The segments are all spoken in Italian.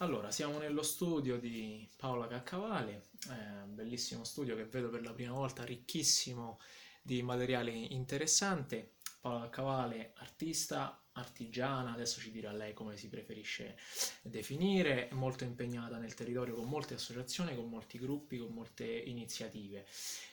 Allora, siamo nello studio di Paola Caccavale, eh, bellissimo studio che vedo per la prima volta, ricchissimo di materiale interessante. Paola Caccavale, artista, artigiana, adesso ci dirà lei come si preferisce definire, molto impegnata nel territorio con molte associazioni, con molti gruppi, con molte iniziative.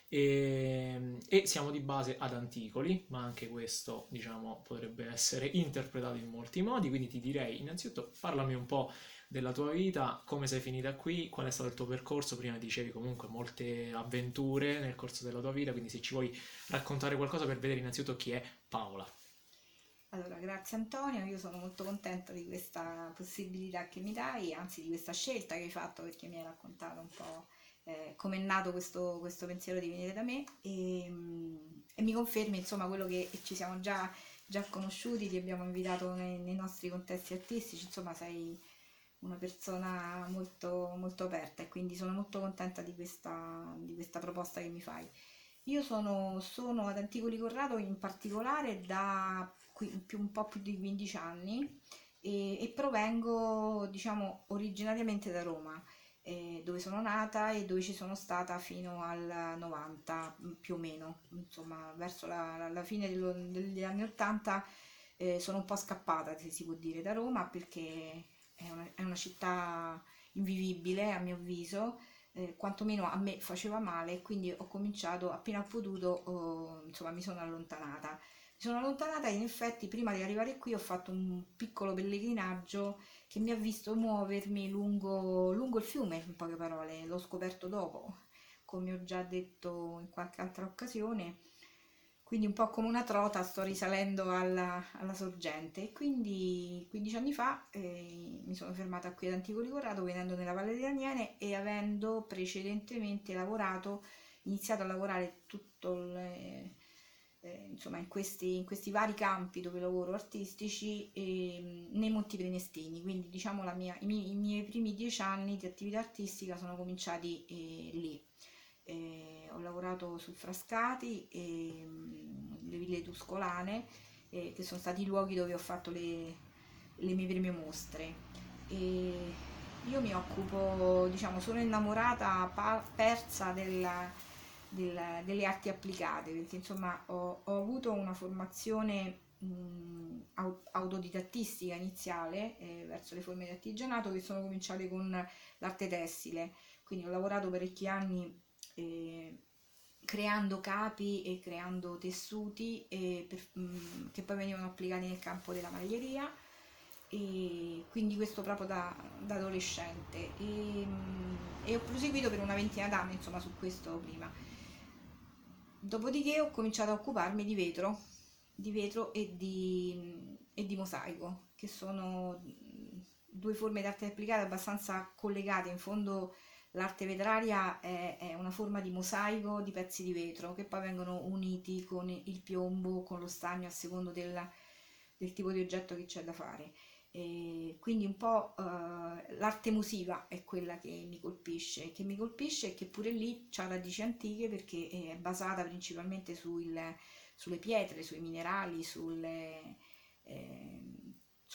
E, e, siamo di base ad Anticoli, ma anche questo diciamo potrebbe essere interpretato in molti modi, quindi ti direi innanzitutto parlami un po' della tua vita, come sei finita qui, qual è stato il tuo percorso, prima dicevi comunque molte avventure nel corso della tua vita, quindi se ci vuoi raccontare qualcosa per vedere innanzitutto chi è Paola. Allora, grazie Antonio, io sono molto contenta di questa possibilità che mi dai, anzi di questa scelta che hai fatto perché mi hai raccontato un po' eh, come è nato questo, questo, pensiero di venire da me e, e, mi confermi insomma quello che ci siamo già, già conosciuti, ti abbiamo invitato nei, nei, nostri contesti artistici, insomma sei una persona molto, molto aperta e quindi sono molto contenta di questa, di questa proposta che mi fai. Io sono, sono ad Anticoli Corrado in particolare da più, un po' più di 15 anni e, e provengo diciamo originariamente da Roma eh, dove sono nata e dove ci sono stata fino al 90 più o meno insomma verso la, la fine dello, degli anni 80 eh, sono un po' scappata se si può dire da Roma perché è una, una città invivibile a mio avviso eh, quantomeno a me faceva male quindi ho cominciato appena ho potuto oh, insomma mi sono allontanata. Mi sono allontanata e in effetti prima di arrivare qui ho fatto un piccolo pellegrinaggio che mi ha visto muovermi lungo, lungo il fiume, in poche parole, l'ho scoperto dopo, come ho già detto in qualche altra occasione, quindi un po' come una trota sto risalendo alla, alla sorgente e quindi 15 anni fa eh, mi sono fermata qui ad Anticoli Corrado venendo nella Valle delle Aniene e avendo precedentemente lavorato, iniziato a lavorare tutto il eh, insomma in questi, in questi, vari campi dove lavoro artistici eh, nei Monti Prenestini, quindi diciamo mia, i, miei, i, miei, primi dieci anni di attività artistica sono cominciati eh, lì. Eh, ho lavorato sul Frascati, ehm, le ville tuscolane, eh, che sono stati i luoghi dove ho fatto le, le mie prime mostre. E io mi occupo, diciamo, sono innamorata, pa- persa della del, delle arti applicate, perché insomma ho, ho avuto una formazione mh, autodidattistica iniziale eh, verso le forme di artigianato che sono cominciate con l'arte tessile, quindi ho lavorato parecchi anni eh, creando capi e creando tessuti eh, per, mh, che poi venivano applicati nel campo della maglieria. E quindi questo proprio da, da adolescente. E, e, ho proseguito per una ventina d'anni insomma su questo prima. Dopodiché ho cominciato a occuparmi di vetro, di vetro e di, e di mosaico, che sono due forme di arte applicata abbastanza collegate. In fondo l'arte vetraria è, è, una forma di mosaico di pezzi di vetro che poi vengono uniti con il piombo, con lo stagno a secondo del, del tipo di oggetto che c'è da fare. E quindi un po' uh, l'arte musiva è quella che mi colpisce, che mi colpisce e che pure lì ha radici antiche perché è basata principalmente sul, sulle pietre, sui minerali, sulle, eh,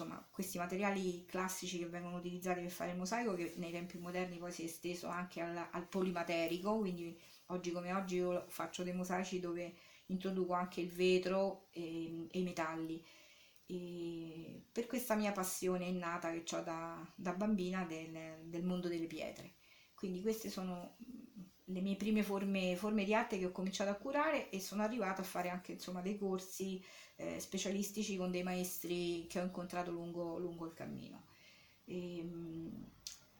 insomma, questi materiali classici che vengono utilizzati per fare il mosaico che nei tempi moderni poi si è esteso anche al, al polimaterico, quindi oggi come oggi io faccio dei mosaici dove introduco anche il vetro e, e i metalli e per questa mia passione innata che ho da, da bambina del, del, mondo delle pietre. Quindi queste sono le mie prime forme, forme, di arte che ho cominciato a curare e sono arrivata a fare anche insomma, dei corsi eh, specialistici con dei maestri che ho incontrato lungo, lungo il cammino. E, ehm,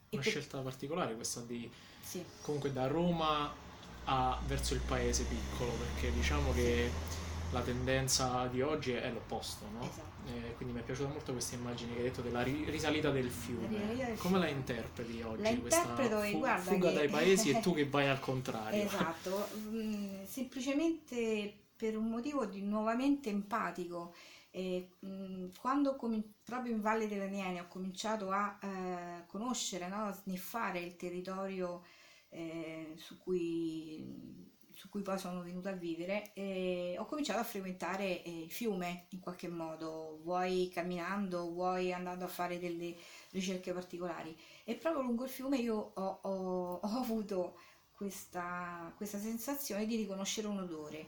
Una per... scelta particolare questa di sì. comunque da Roma a, verso il paese piccolo perché diciamo che la tendenza di oggi è l'opposto, no? Esatto. Eh, quindi mi è piaciuta molto questa immagine che hai detto della risalita del fiume. Del Come la interpreti oggi? La questa fu- guarda fuga che... dai paesi e tu che vai al contrario. Esatto, mm, semplicemente per un motivo di nuovamente empatico. E, mh, mm, quando com- proprio in Valle delle Niene ho cominciato a eh, conoscere, no? a sniffare il territorio eh, su cui su cui poi sono venuta a vivere, eh, ho cominciato a frequentare eh, il fiume in qualche modo, vuoi camminando, vuoi andando a fare delle ricerche particolari. E proprio lungo il fiume io ho, ho, ho avuto questa, questa sensazione di riconoscere un odore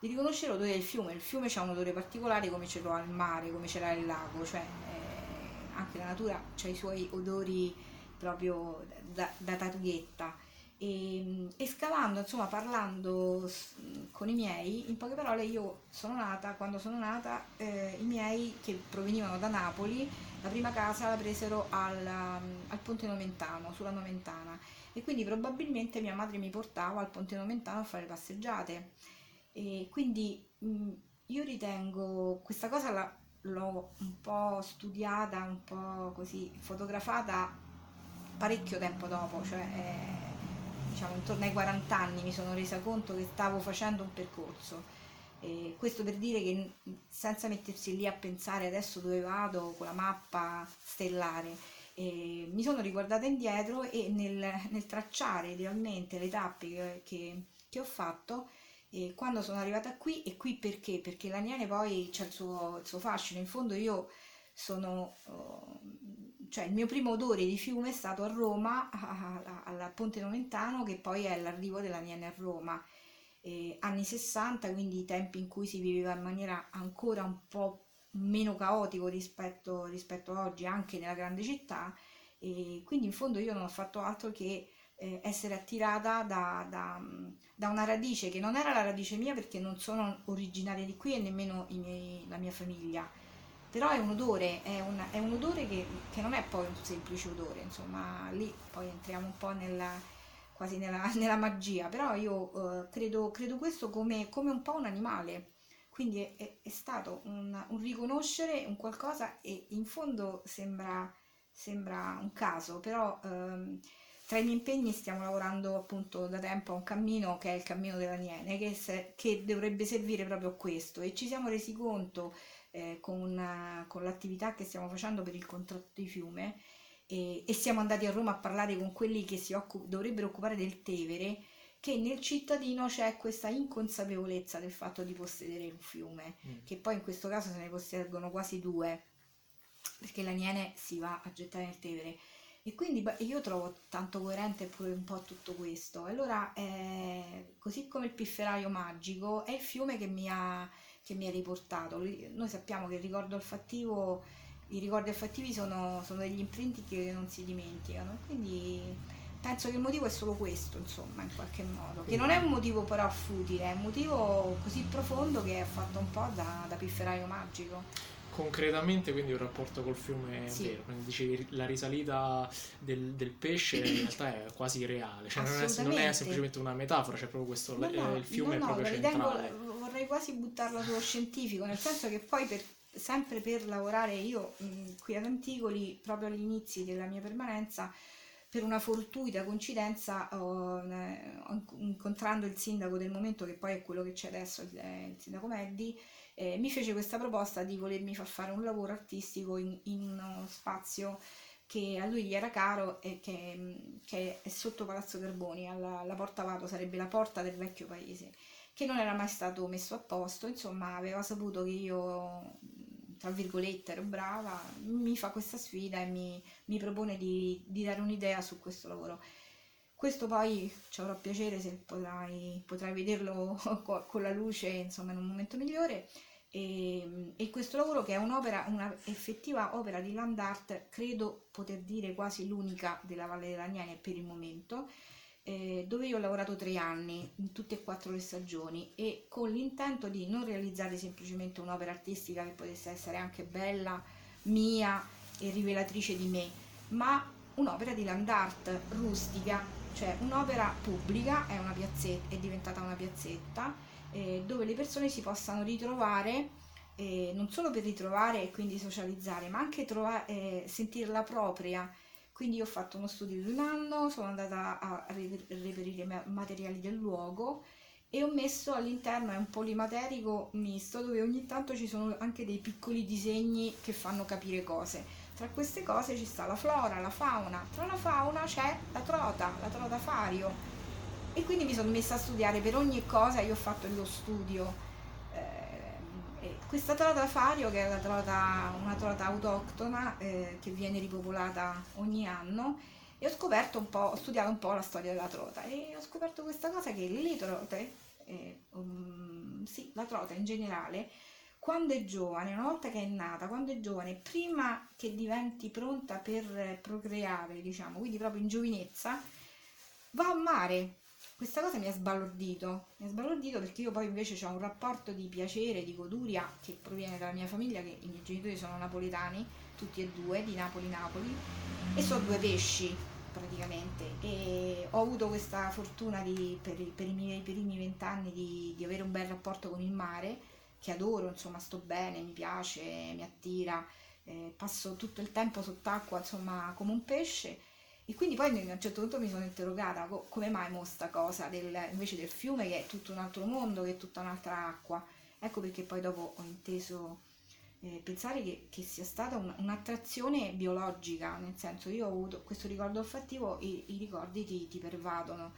di riconoscere l'odore del fiume. Il fiume ha un odore particolare come ce l'ha il mare, come ce l'ha il lago, cioè eh, anche la natura ha i suoi odori proprio da, da targhetta. E, e, scavando, insomma, parlando con i miei, in poche parole io sono nata, quando sono nata, eh, i miei che provenivano da Napoli, la prima casa la presero al, al Ponte Nomentano, sulla Nomentana e quindi probabilmente mia madre mi portava al Ponte Nomentano a fare passeggiate. E quindi mh, io ritengo questa cosa la, l'ho un po' studiata, un po' così fotografata parecchio tempo dopo, cioè eh, diciamo intorno ai 40 anni mi sono resa conto che stavo facendo un percorso. E questo per dire che senza mettersi lì a pensare adesso dove vado con la mappa stellare, e mi sono riguardata indietro e nel, nel tracciare idealmente le tappe che, che, che ho fatto, e quando sono arrivata qui, e qui perché? Perché l'Aniene poi c'è il suo, il suo fascino, in fondo io sono, uh, cioè il mio primo odore di fiume è stato a Roma, al Ponte Nomentano, che poi è l'arrivo dell'Aniene a Roma. Eh, anni 60, quindi i tempi in cui si viveva in maniera ancora un po' meno caotico rispetto, rispetto a oggi, anche nella grande città, e quindi in fondo io non ho fatto altro che eh, essere attirata da, da, da, una radice che non era la radice mia perché non sono originaria di qui e nemmeno miei, la mia famiglia però è un odore, è un, è un odore che, che, non è poi un semplice odore, insomma lì poi entriamo un po' nella, quasi nella, nella magia, però io uh, credo, credo, questo come, come, un po' un animale, quindi è, è, stato un, un, riconoscere un qualcosa e in fondo sembra, sembra un caso, però... Um, tra i miei impegni stiamo lavorando appunto da tempo a un cammino che è il cammino della Niene, che, se, che dovrebbe servire proprio a questo. E ci siamo resi conto eh, con, con, l'attività che stiamo facendo per il contratto di fiume e, e siamo andati a Roma a parlare con quelli che si occup- dovrebbero occupare del Tevere che nel cittadino c'è questa inconsapevolezza del fatto di possedere un fiume, mm. che poi in questo caso se ne posseggono quasi due, perché la Niene si va a gettare nel Tevere e quindi io trovo tanto coerente pure un po' tutto questo. Allora, eh, così come il pifferaio magico, è il fiume che mi ha, che mi ha riportato. Noi sappiamo che il ricordo olfattivo, i ricordi olfattivi sono, sono degli imprinti che non si dimenticano. Quindi penso che il motivo è solo questo, insomma, in qualche modo. Che non è un motivo però futile, è un motivo così profondo che è fatto un po' da, da pifferaio magico concretamente quindi un rapporto col fiume sì. vero, quindi dicevi la risalita del, del, pesce in realtà è quasi reale, cioè non è, non è, semplicemente una metafora, c'è proprio questo, no, no, il fiume no, è proprio centrale. Ritengo, vorrei quasi buttarla sullo scientifico, nel senso che poi per, sempre per lavorare io mh, qui ad Anticoli, proprio agli inizi della mia permanenza, per una fortuita coincidenza ho, eh, incontrando il sindaco del momento che poi è quello che c'è adesso, il, il sindaco Meddi, eh, mi fece questa proposta di volermi far fare un lavoro artistico in, in uno spazio che a lui gli era caro e che, che è sotto Palazzo Carboni, alla, alla Porta Vato, sarebbe la porta del vecchio paese, che non era mai stato messo a posto, insomma aveva saputo che io, tra virgolette, ero brava, mi fa questa sfida e mi, mi propone di, di dare un'idea su questo lavoro. Questo poi ci avrò piacere se potrai, potrai vederlo con la luce, insomma, in un momento migliore. E, e, questo lavoro che è un'opera, una opera di land art, credo poter dire quasi l'unica della Valle dell'Agnane per il momento, eh, dove io ho lavorato tre anni in tutte e quattro le stagioni e con l'intento di non realizzare semplicemente un'opera artistica che potesse essere anche bella, mia e rivelatrice di me, ma un'opera di land art rustica cioè un'opera pubblica è, una piazzetta, è diventata una piazzetta eh, dove le persone si possano ritrovare eh, non solo per ritrovare e quindi socializzare, ma anche trovare, eh, sentirla propria. Quindi io ho fatto uno studio di un anno, sono andata a reperire materiali del luogo e ho messo all'interno, è un polimaterico misto, dove ogni tanto ci sono anche dei piccoli disegni che fanno capire cose. Tra queste cose ci sta la flora, la fauna. Tra la fauna c'è la trota, la trota fario. E quindi mi sono messa a studiare per ogni cosa, io ho fatto lo studio. Eh, questa trota fario, che è trota, una trota autoctona eh, che viene ripopolata ogni anno, e ho scoperto un po', ho studiato un po' la storia della trota e ho scoperto questa cosa che le trote, eh, um, sì, la trota in generale, quando è giovane, una volta che è nata, quando è giovane, prima che diventi pronta per procreare, diciamo, quindi proprio in giovinezza, va a mare. Questa cosa mi ha sbalordito, mi ha sbalordito perché io poi invece ho un rapporto di piacere, di goduria che proviene dalla mia famiglia, che i miei genitori sono napoletani, tutti e due, di Napoli-Napoli, e sono due pesci praticamente. E ho avuto questa fortuna di, per, per, i miei primi vent'anni di, di avere un bel rapporto con il mare che adoro, insomma sto bene, mi piace, mi attira, eh, passo tutto il tempo sott'acqua insomma come un pesce e quindi poi a un certo punto mi sono interrogata co- come mai mo sta cosa del, invece del fiume che è tutto un altro mondo, che è tutta un'altra acqua. Ecco perché poi dopo ho inteso eh, pensare che, che, sia stata un, un'attrazione biologica, nel senso io ho avuto questo ricordo olfattivo e i ricordi ti, ti pervadono.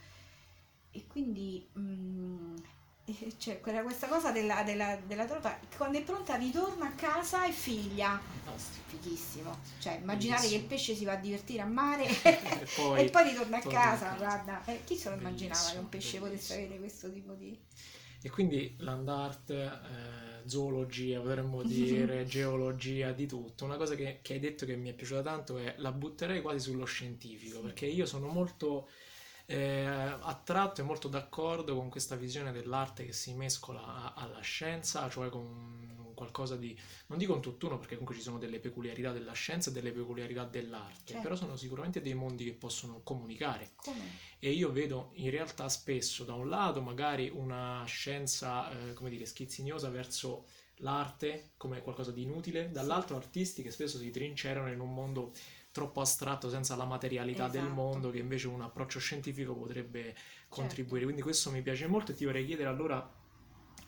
E quindi mh, mm, cioè, questa cosa della, della, della trota, quando è pronta ritorna a casa e figlia. Fighissimo. Cioè, immaginare Bellissimo. che il pesce si va a divertire a mare e, poi, e poi ritorna a casa, guarda. Eh, chi se lo immaginava che un pesce bellissimo. potesse avere questo tipo di... E quindi land art, eh, zoologia, potremmo dire, geologia, di tutto. Una cosa che, che, hai detto che mi è piaciuta tanto è la butterei quasi sullo scientifico, sì. perché io sono molto eh, attratto e molto d'accordo con questa visione dell'arte che si mescola a, alla scienza, cioè con qualcosa di, non dico un tutt'uno perché comunque ci sono delle peculiarità della scienza e delle peculiarità dell'arte, certo. però sono sicuramente dei mondi che possono comunicare. Come? E io vedo in realtà spesso da un lato magari una scienza, eh, come dire, schizzignosa verso l'arte come qualcosa di inutile, dall'altro artisti che spesso si trincerano in un mondo troppo astratto senza la materialità esatto. del mondo che invece un approccio scientifico potrebbe contribuire. Certo. Quindi questo mi piace molto e ti vorrei chiedere allora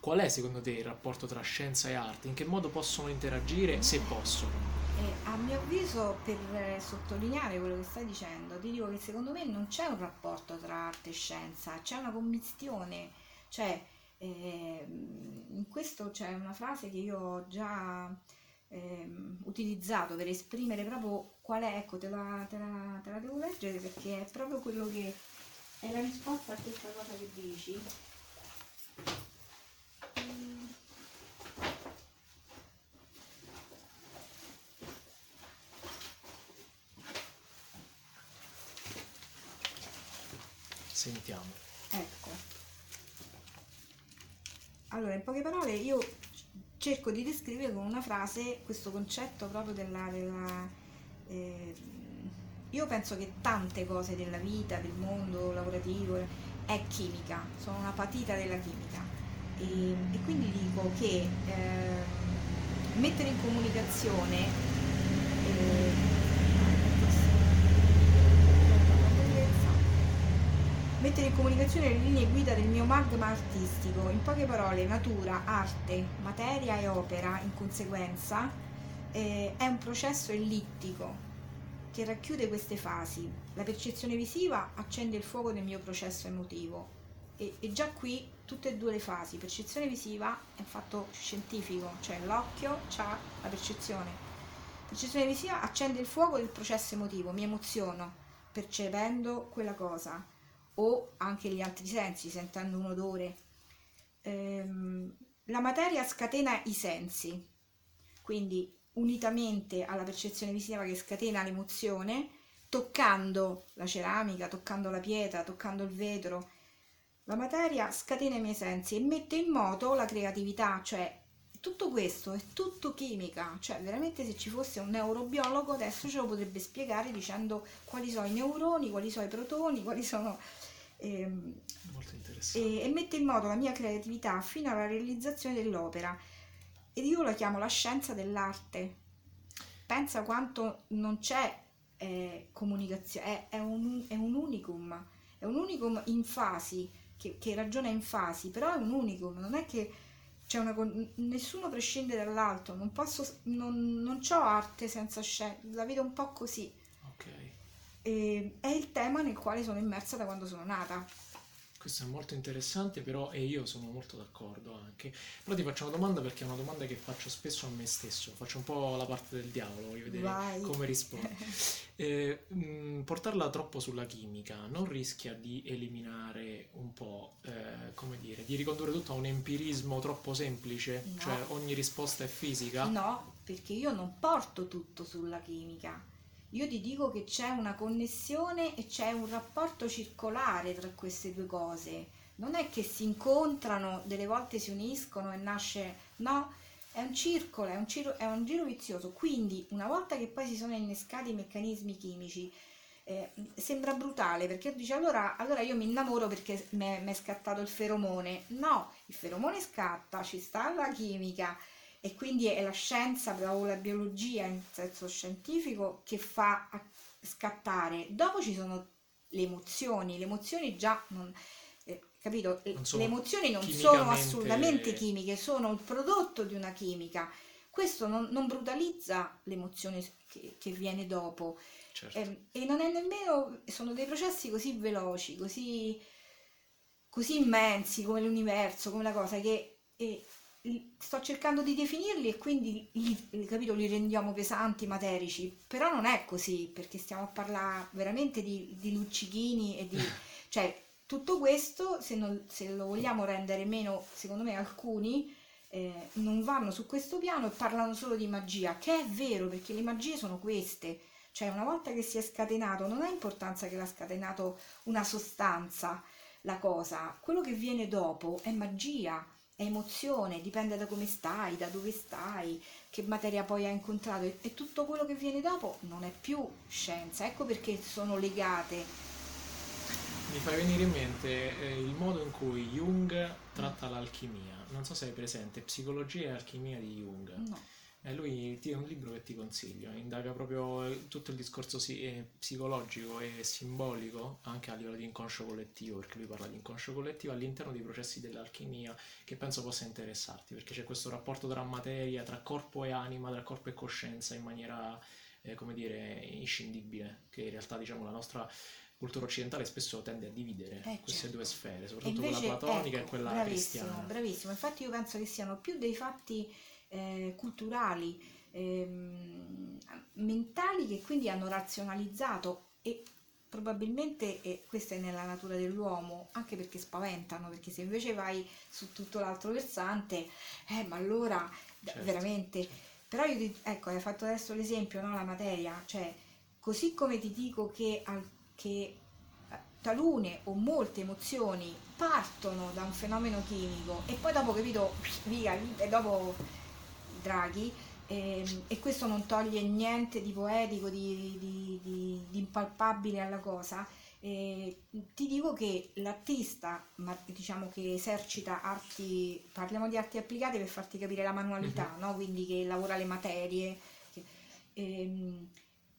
qual è secondo te il rapporto tra scienza e arte? In che modo possono interagire se possono? Eh, a mio avviso, per sottolineare quello che stai dicendo, ti dico che secondo me non c'è un rapporto tra arte e scienza, c'è una commistione, cioè eh, in questo c'è una frase che io ho già ehm, utilizzato per esprimere proprio qual è, ecco te la, te, la, te la devo leggere perché è proprio quello che è la risposta a questa cosa che dici. Sentiamo. Ecco. Allora, in poche parole, io cerco di descrivere con una frase questo concetto proprio della... della eh, io penso che tante cose della vita, del mondo lavorativo, è chimica, sono una patita della chimica. E, e quindi dico che eh, mettere in comunicazione eh, mettere in comunicazione le linee guida del mio magma artistico, in poche parole natura, arte, materia e opera in conseguenza, eh, è un processo ellittico che racchiude queste fasi. La percezione visiva accende il fuoco del mio processo emotivo. E, e già qui tutte e due le fasi, percezione visiva è un fatto scientifico, cioè l'occhio ha la percezione. Percezione visiva accende il fuoco del processo emotivo, mi emoziono percependo quella cosa o anche gli altri sensi, sentendo un odore. Ehm, la materia scatena i sensi, quindi unitamente alla percezione visiva che scatena l'emozione, toccando la ceramica, toccando la pietra, toccando il vetro, la materia scatena i miei sensi e mette in moto la creatività, cioè tutto questo è tutto chimica, cioè veramente se ci fosse un neurobiologo adesso ce lo potrebbe spiegare dicendo quali sono i neuroni, quali sono i protoni, quali sono Ehm, e, e, mette in moto la mia creatività fino alla realizzazione dell'opera. Ed io la chiamo la scienza dell'arte. Pensa quanto non c'è eh, comunicazione, è, è, un, è, un, unicum, è un unicum in fasi, che, che, ragiona in fasi, però è un unicum, non è che c'è una, nessuno prescinde dall'altro, non posso, non, non ho arte senza scienza, la vedo un po' così. Ok e è il tema nel quale sono immersa da quando sono nata. questo è molto interessante, però e io sono molto d'accordo anche. Però ti faccio una domanda perché è una domanda che faccio spesso a me stesso, faccio un po' la parte del diavolo, voglio vedere Vai. come rispondo. Eh, mh, portarla troppo sulla chimica non rischia di eliminare un po', eh, come dire, di ricondurre tutto a un empirismo troppo semplice? No. Cioè ogni risposta è fisica? No, perché io non porto tutto sulla chimica. Io ti dico che c'è una connessione e c'è un rapporto circolare tra queste due cose. Non è che si incontrano, delle volte si uniscono e nasce... No, è un circolo, è un, giro, è un giro vizioso. Quindi, una volta che poi si sono innescati i meccanismi chimici, eh, sembra brutale perché dice allora, allora io mi innamoro perché mi è scattato il feromone. No, il feromone scatta, ci sta la chimica e quindi è la scienza o la biologia in senso scientifico che fa scattare. Dopo ci sono le emozioni, le emozioni già non, eh, capito? Non le emozioni non sono assolutamente chimiche, sono il prodotto di una chimica. Questo non, non brutalizza l'emozione che, che viene dopo Certo. Ehm, e non è nemmeno, sono dei processi così veloci, così, così immensi come l'universo, come la cosa che eh, sto cercando di definirli e quindi li, capito, li rendiamo pesanti, materici, però non è così perché stiamo a parlare veramente di, di luccichini e di... cioè tutto questo se, non- se lo vogliamo rendere meno, secondo me alcuni eh, non vanno su questo piano e parlano solo di magia, che è vero perché le magie sono queste. Cioè, una volta che si è scatenato, non ha importanza che l'ha scatenato una sostanza, la cosa. Quello che viene dopo è magia, è emozione, dipende da come stai, da dove stai, che materia poi hai incontrato e, e tutto quello che viene dopo non è più scienza. Ecco perché sono legate. Mi fai venire in mente eh, il modo in cui Jung tratta l'alchimia. Non so se hai presente, Psicologia e alchimia di Jung. No. E lui ti- è un libro che ti consiglio, indaga proprio tutto il discorso eh, psicologico e simbolico, anche a livello di inconscio collettivo, perché lui parla di inconscio collettivo all'interno dei processi dell'alchimia, che penso possa interessarti, perché c'è questo rapporto tra materia, tra corpo e anima, tra corpo e coscienza in maniera, eh, come dire, inscindibile, che in realtà diciamo la nostra cultura occidentale spesso tende a dividere Eh, queste certo. due sfere, soprattutto invece, quella platonica ecco, e quella bravissimo, cristiana. bravissimo. Infatti io penso che siano più dei fatti eh, culturali, ehm, mentali che quindi hanno razionalizzato e probabilmente e questa è nella natura dell'uomo, anche perché spaventano, perché se invece vai su tutto l'altro versante, eh, ma allora Certo, veramente... Però io ti- ecco, hai fatto adesso l'esempio, no? La materia, cioè così come ti dico che, che eh, talune o molte emozioni partono da un fenomeno chimico e poi dopo, capito, via, e dopo draghi, ehm, e questo non toglie niente di poetico, di, di- di- di impalpabile alla cosa. eh, ti dico che l'artista, ma diciamo che esercita arti, parliamo di arti applicate per farti capire la manualità, no? quindi che lavora le materie, che- ehm,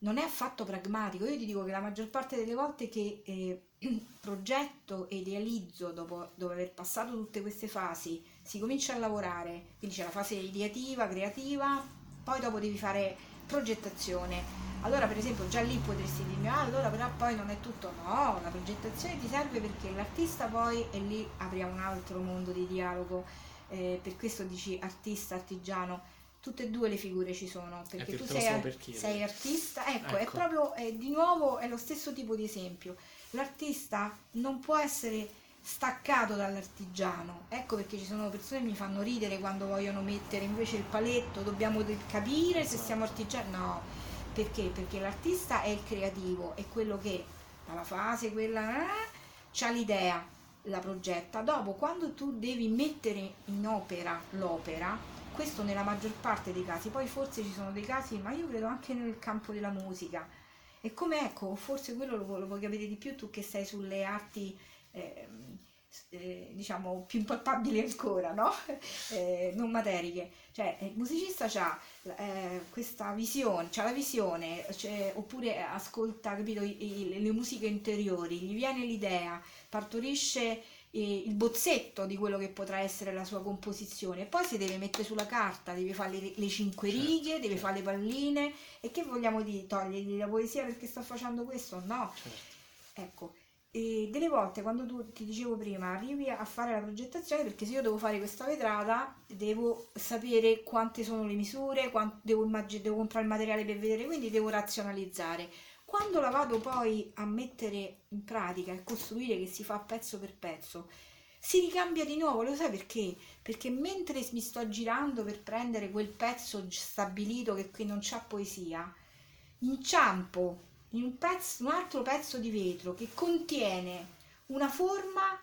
non è affatto pragmatico. Io ti dico che la maggior parte delle volte che eh, progetto e idealizzo dopo, dopo aver passato tutte queste fasi, si comincia a lavorare, quindi c'è la fase ideativa, creativa, poi dopo devi fare progettazione. Allora, per esempio, già lì potresti dirmi, ah, allora però poi non è tutto. No, la progettazione ti serve perché l'artista poi, e lì apriamo un altro mondo di dialogo, eh, per questo dici artista, artigiano, tutte e due le figure ci sono, perché tu sei, ar- sei artista, ecco, è Ecco. proprio, è, di nuovo, è lo stesso tipo di esempio. L'artista non può essere staccato dall'artigiano, ecco perché ci sono persone che mi fanno ridere quando vogliono mettere invece il paletto, dobbiamo capire se siamo artigiani, no, perché? Perché l'artista è il creativo, è quello che dalla fase quella eh, c'ha l'idea, la progetta. Dopo, quando tu devi mettere in opera l'opera, questo nella maggior parte dei casi, poi forse ci sono dei casi, ma io credo anche nel campo della musica. E come ecco, forse quello lo, lo puoi capire di più tu che sei sulle arti, ehm, eh, diciamo, più impalpabili ancora, no? Eh, non materiche. Cioè, il musicista ha questa visione, c'ha la visione, cioè, oppure ascolta, capito, i- i- le musiche interiori, gli viene l'idea, partorisce eh, il bozzetto di quello che potrà essere la sua composizione, poi si deve mettere sulla carta, deve fare le, le cinque Certo, righe, deve certo. fare le palline, e che vogliamo dire? Togliergli la poesia perché sta facendo questo? No, Certo. ecco, e delle volte quando tu ti dicevo prima arrivi a fare la progettazione perché se io devo fare questa vetrata devo sapere quante sono le misure devo, immag- devo comprare il materiale per vedere quindi devo razionalizzare quando la vado poi a mettere in pratica e costruire che si fa pezzo per pezzo si ricambia di nuovo, lo sai perché? Perché mentre mi sto girando per prendere quel pezzo stabilito che qui non c'ha poesia, inciampo in un, pezzo, un altro pezzo di vetro che contiene una forma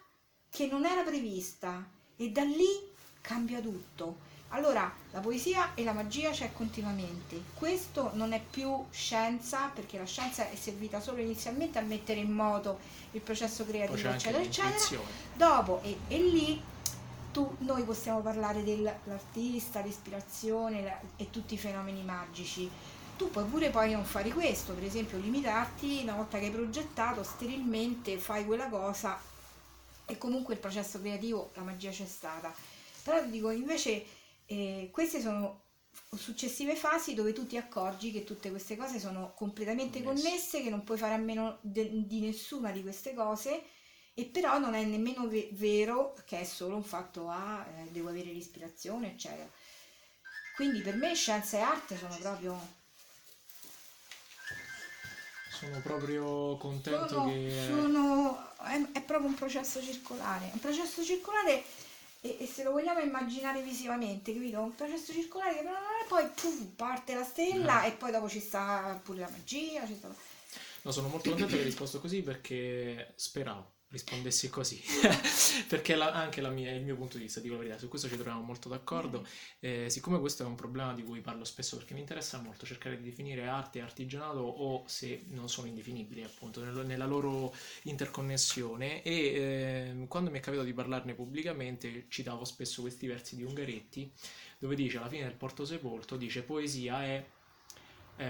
che non era prevista e da lì cambia tutto. Allora, la poesia e la magia c'è continuamente. Questo non è più scienza, perché la scienza è servita solo inizialmente a mettere in moto il processo creativo, eccetera, eccetera. Dopo, e, e lì tu, noi possiamo parlare dell'artista, l'ispirazione la, e tutti i fenomeni magici. Tu puoi pure poi non fare questo, per esempio limitarti una volta che hai progettato sterilmente, fai quella cosa e comunque il processo creativo, la magia c'è stata. Però ti dico, invece eh, queste sono successive fasi dove tu ti accorgi che tutte queste cose sono completamente connesse, che non puoi fare a meno de- di nessuna di queste cose e però non è nemmeno ve- vero che è solo un fatto a ah, eh, devo avere l'ispirazione eccetera. Quindi per me scienza e arte sono proprio sono proprio contento sono, che sono, è, è proprio un processo circolare un processo circolare e, e, se lo vogliamo immaginare visivamente, capito? Un processo circolare che poi puff, parte la stella mm. e poi dopo ci sta pure la magia. Sta... No, sono molto contento che hai risposto così perché speravo rispondessi così, perché la, anche la mia, il mio punto di vista, dico la verità, su questo ci troviamo molto d'accordo, mm. eh, siccome questo è un problema di cui parlo spesso perché mi interessa molto cercare di definire arte e artigianato o se non sono indefinibili appunto nel, nella loro interconnessione e eh, quando mi è capitato di parlarne pubblicamente citavo spesso questi versi di Ungaretti dove dice alla fine del Porto Sepolto, dice poesia è eh,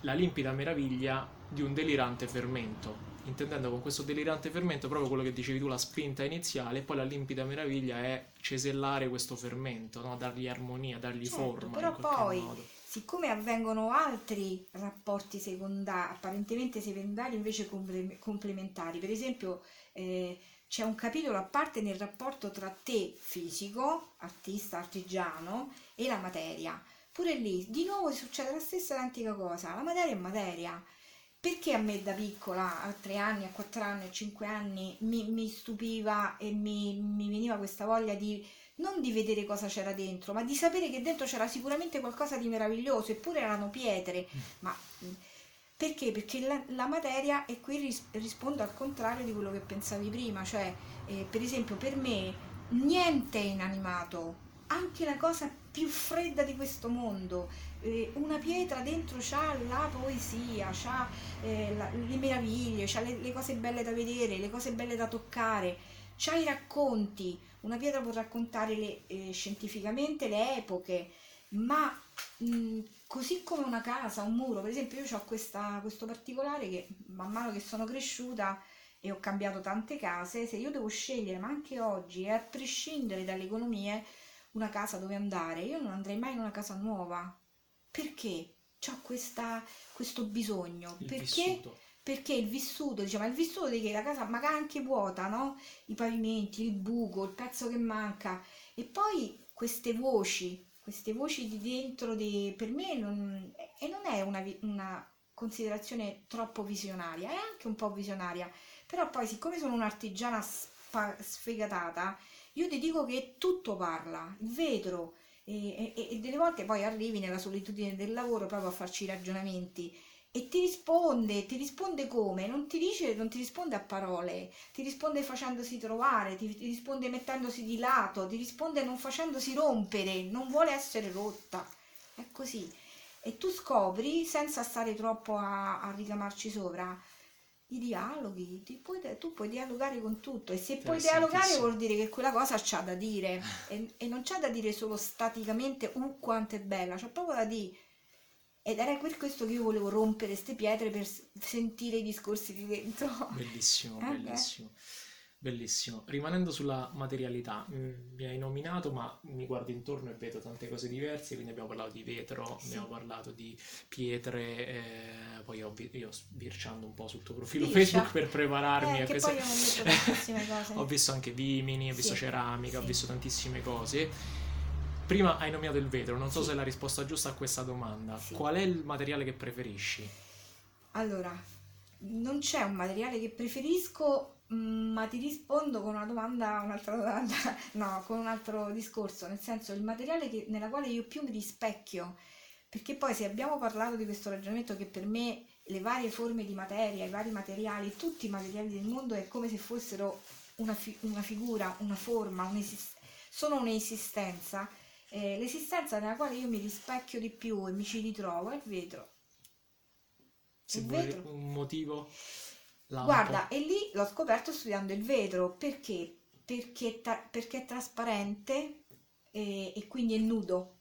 la limpida meraviglia di un delirante fermento intendendo con questo delirante fermento proprio quello che dicevi tu, la spinta iniziale, e poi la limpida meraviglia è cesellare questo fermento, no? dargli armonia, dargli certo, forma. Però poi, modo. siccome avvengono altri rapporti secondari, apparentemente secondari invece complementari, per esempio eh, c'è un capitolo a parte nel rapporto tra te fisico, artista, artigiano, e la materia. Pure lì, di nuovo succede la stessa identica cosa, la materia è materia perché a me da piccola, a tre anni, a quattro anni, a cinque anni, mi, mi stupiva e mi, mi, veniva questa voglia di non di vedere cosa c'era dentro, ma di sapere che dentro c'era sicuramente qualcosa di meraviglioso, eppure erano pietre. Mm. Ma perché? Perché la, la, materia, e qui ris, rispondo al contrario di quello che pensavi prima, cioè eh, per esempio per me niente è inanimato, anche la cosa più fredda di questo mondo eh, una pietra dentro c'ha la poesia, c'ha eh, la, le meraviglie, c'ha le, le, cose belle da vedere, le cose belle da toccare, c'ha i racconti. Una pietra può raccontare le, eh, scientificamente le epoche, ma mh, così come una casa, un muro, per esempio io ho questo particolare che man mano che sono cresciuta e ho cambiato tante case, se io devo scegliere, ma anche oggi, a prescindere dalle economie, una casa dove andare, io non andrei mai in una casa nuova, perché ho questo bisogno? Il perché? Vissuto. Perché il vissuto, diciamo, il vissuto di che la casa magari anche vuota, no? I pavimenti, il buco, il pezzo che manca. E poi queste voci, queste voci di dentro, di, per me non, e non è una, una considerazione troppo visionaria, è anche un po' visionaria, però poi siccome sono un'artigiana spa, sfegatata, io ti dico che tutto parla, il vetro, e, e, e, delle volte poi arrivi nella solitudine del lavoro proprio a farci ragionamenti e ti risponde, ti risponde come? Non ti dice, non ti risponde a parole, ti risponde facendosi trovare, ti, ti risponde mettendosi di lato, ti risponde non facendosi rompere, non vuole essere rotta. È così. E tu scopri, senza stare troppo a, a ricamarci sopra, i dialoghi, puoi, tu puoi dialogare con tutto e se puoi dialogare vuol dire che quella cosa c'ha da dire e, e non c'ha da dire solo staticamente uh quanto è bella, c'ha proprio da dire ed era per questo che io volevo rompere queste pietre per sentire i discorsi di dentro. Bellissimo, eh, bellissimo. Beh. Bellissimo. Rimanendo sulla materialità, mm, mi hai nominato, ma mi guardo intorno e vedo tante cose diverse, quindi abbiamo parlato di vetro, sì. abbiamo parlato di pietre, eh, poi ho, io sbirciando un po' sul tuo profilo Bircia. Facebook per prepararmi Eh, a queste... io cose. ho visto anche vimini, ho visto Sì, ceramica, ho sì. visto tantissime cose. Prima hai nominato il vetro, non so se è la risposta giusta a questa domanda. Qual è il materiale che preferisci? Allora, non c'è un materiale che preferisco, ma ti rispondo con una domanda, un'altra domanda, no, con un altro discorso, nel senso il materiale che- nella quale io più mi rispecchio, perché poi se abbiamo parlato di questo ragionamento che per me le varie forme di materia, i vari materiali, tutti i materiali del mondo è come se fossero una, fi- una figura, una forma, un'esist- sono un'esistenza, eh, l'esistenza nella quale io mi rispecchio di più e mi ci ritrovo è il vetro. Se Il vuoi vetro? un motivo? Lampo. Guarda, e lì l'ho scoperto studiando il vetro perché? Perché, ta- perché è trasparente e, e quindi è nudo.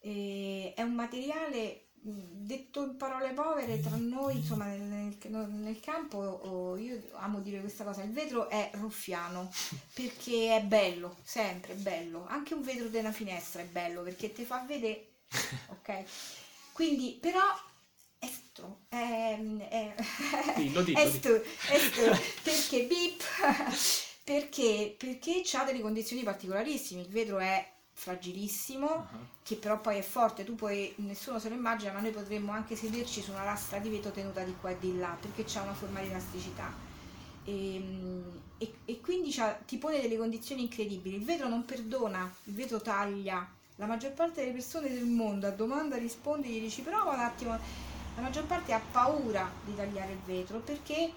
E è un materiale, detto in parole povere, tra noi, insomma, nel, nel- campo, oh, io amo dire questa cosa, il vetro è ruffiano perché è bello, sempre bello. Anche un vetro una finestra è bello perché ti fa vedere, ok? Quindi, però, è stro, è, è, Dillo, dillo, è stu- è stu- perché bip, perché, perché ha delle condizioni particolarissime, il vetro è fragilissimo, Ah, che però poi è forte, tu puoi, nessuno se lo immagina, ma noi potremmo anche sederci su una lastra di vetro tenuta di qua e di là, perché c'ha una forma di elasticità. E, e- e quindi ti pone delle condizioni incredibili. Il vetro non perdona, il vetro taglia. La maggior parte delle persone del mondo a domanda risponde, gli dici prova un attimo, la maggior parte ha paura di tagliare il vetro perché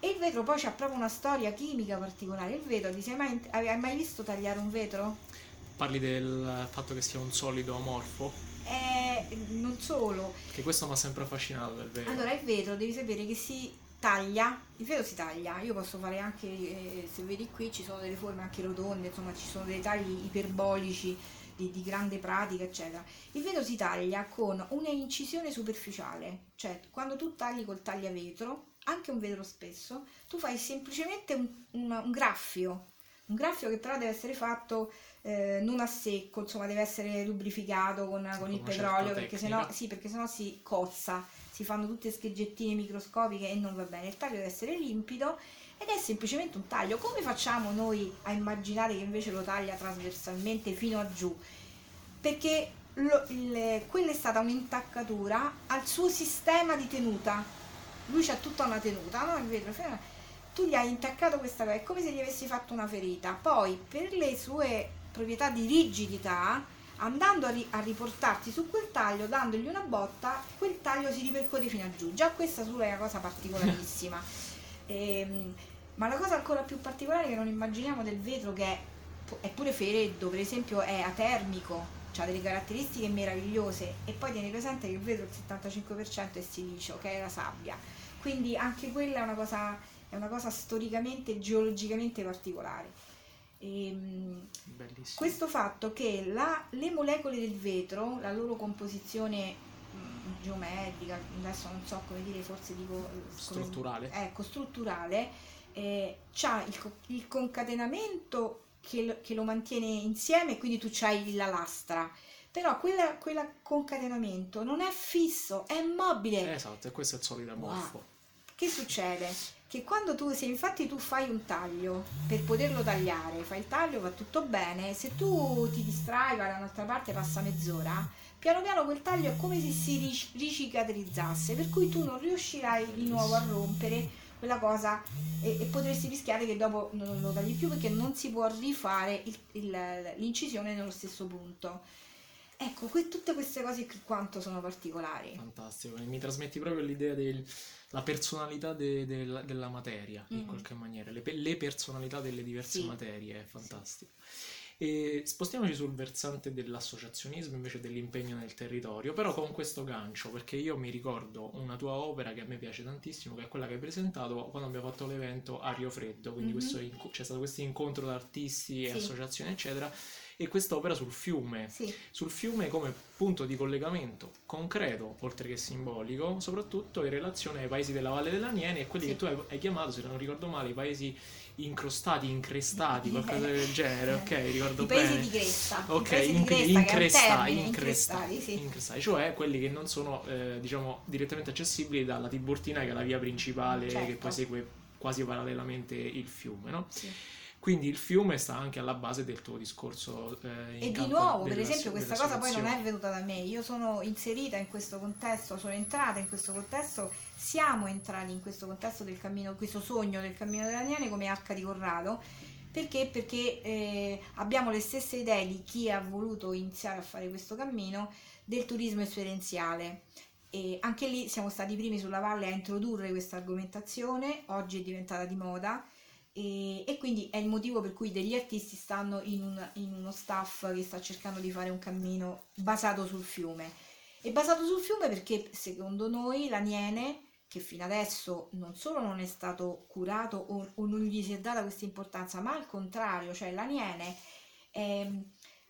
e il vetro poi c'ha proprio una storia chimica particolare. Il vetro, ti sei mai, hai mai visto tagliare un vetro? Parli del fatto che sia un solido amorfo? Eh, non solo. Che questo mi ha sempre affascinato del vetro. Allora, il vetro devi sapere che si taglia, il vetro si taglia, io posso fare anche, eh, se vedi qui ci sono delle forme anche rotonde, insomma ci sono dei tagli iperbolici di, di grande pratica, eccetera. Il vetro si taglia con una incisione superficiale, cioè quando tu tagli col tagliavetro, anche un vetro spesso, tu fai semplicemente un, un- un graffio, un graffio che però deve essere fatto eh, non a secco, insomma deve essere lubrificato con, con il petrolio, perché tecnica. sennò, sì, perché sennò si cozza, si fanno tutte scheggettine microscopiche e non va bene. Il taglio deve essere limpido ed è semplicemente un taglio. Come facciamo noi a immaginare che invece lo taglia trasversalmente fino a giù? Perché lo- il- quella è stata un'intaccatura al suo sistema di tenuta. Lui c'ha tutta una tenuta, no? Il vetro. Tu gli hai intaccato questa cosa, è come se gli avessi fatto una ferita. Poi, per le sue proprietà di rigidità, andando a, ri- a riportarti su quel taglio, dandogli una botta, quel taglio si ripercuote fino a giù. Già questa sulla è una cosa particolarissima. Ehm, ma la cosa ancora più particolare che non immaginiamo del vetro, che è, è pure freddo, per esempio è atermico, ha delle caratteristiche meravigliose, e poi tieni presente che il vetro il 75% è silicio, che è la sabbia. Quindi anche quella è una cosa, è una cosa storicamente e geologicamente particolare. Ehm, Bellissimo. questo fatto che la- le molecole del vetro, la loro composizione geometrica, adesso non so come dire, forse dico eh, come- Strutturale. ecco, strutturale, eh, c'ha il, il concatenamento che, lo- che lo mantiene insieme, quindi tu c'hai la lastra. Però quella concatenamento non è fisso, è mobile. Esatto, e questo è il solido amorfo. Che succede? Che quando tu, se infatti tu fai un taglio per poterlo tagliare, fai il taglio, va tutto bene, se tu ti distrai, vai da un'altra parte, passa mezz'ora, piano piano quel taglio è come se si ric- ricicatrizzasse, per cui tu non riuscirai di nuovo a rompere quella cosa e, e potresti rischiare che dopo non lo tagli più perché non si può rifare il- il- l'incisione nello stesso punto. Ecco, que- tutte queste cose qui quanto sono particolari. Fantastico, mi trasmetti proprio l'idea della personalità de- del- della materia, in Mm. qualche maniera, le, le personalità delle diverse Sì. materie, è fantastico. E spostiamoci sul versante dell'associazionismo invece dell'impegno nel territorio, però con questo gancio, perché io mi ricordo una tua opera che a me piace tantissimo, che è quella che hai presentato quando abbiamo fatto l'evento a Rio Freddo, quindi Mhm. questo c'è stato questo incontro da artisti e Sì. associazioni, eccetera, e questa opera sul fiume, Sì. sul fiume come punto di collegamento concreto, oltre che simbolico, soprattutto in relazione ai paesi della Valle dell'Aniene e quelli Sì. che tu hai, hai chiamato, se non ricordo male, i paesi incrostati, increstati, qualcosa del genere, ok? Ricordo I paesi bene. di cresta. Ok, di che increstati, termine, increstati, sì. increstati, cioè quelli che non sono eh, diciamo direttamente accessibili dalla Tiburtina che è la via principale che Certo. poi segue quasi parallelamente il fiume, no? Sì. Quindi il fiume sta anche alla base del tuo discorso. eh, E di nuovo, per della- esempio, questa della cosa poi non è venuta da me, io sono inserita in questo contesto, sono entrata in questo contesto, siamo entrati in questo contesto del cammino, questo sogno del cammino dell'Aniene come H di Corrado, perché? Perché eh, abbiamo le stesse idee di chi ha voluto iniziare a fare questo cammino del turismo esperienziale. E anche lì siamo stati i primi sulla valle a introdurre questa argomentazione, oggi è diventata di moda e, e quindi è il motivo per cui degli artisti stanno in, un- in uno staff che sta cercando di fare un cammino basato sul fiume. E basato sul fiume perché secondo noi l'Aniene, che fino adesso non solo non è stato curato o, o non gli si è data questa importanza, ma al contrario, cioè l'Aniene è,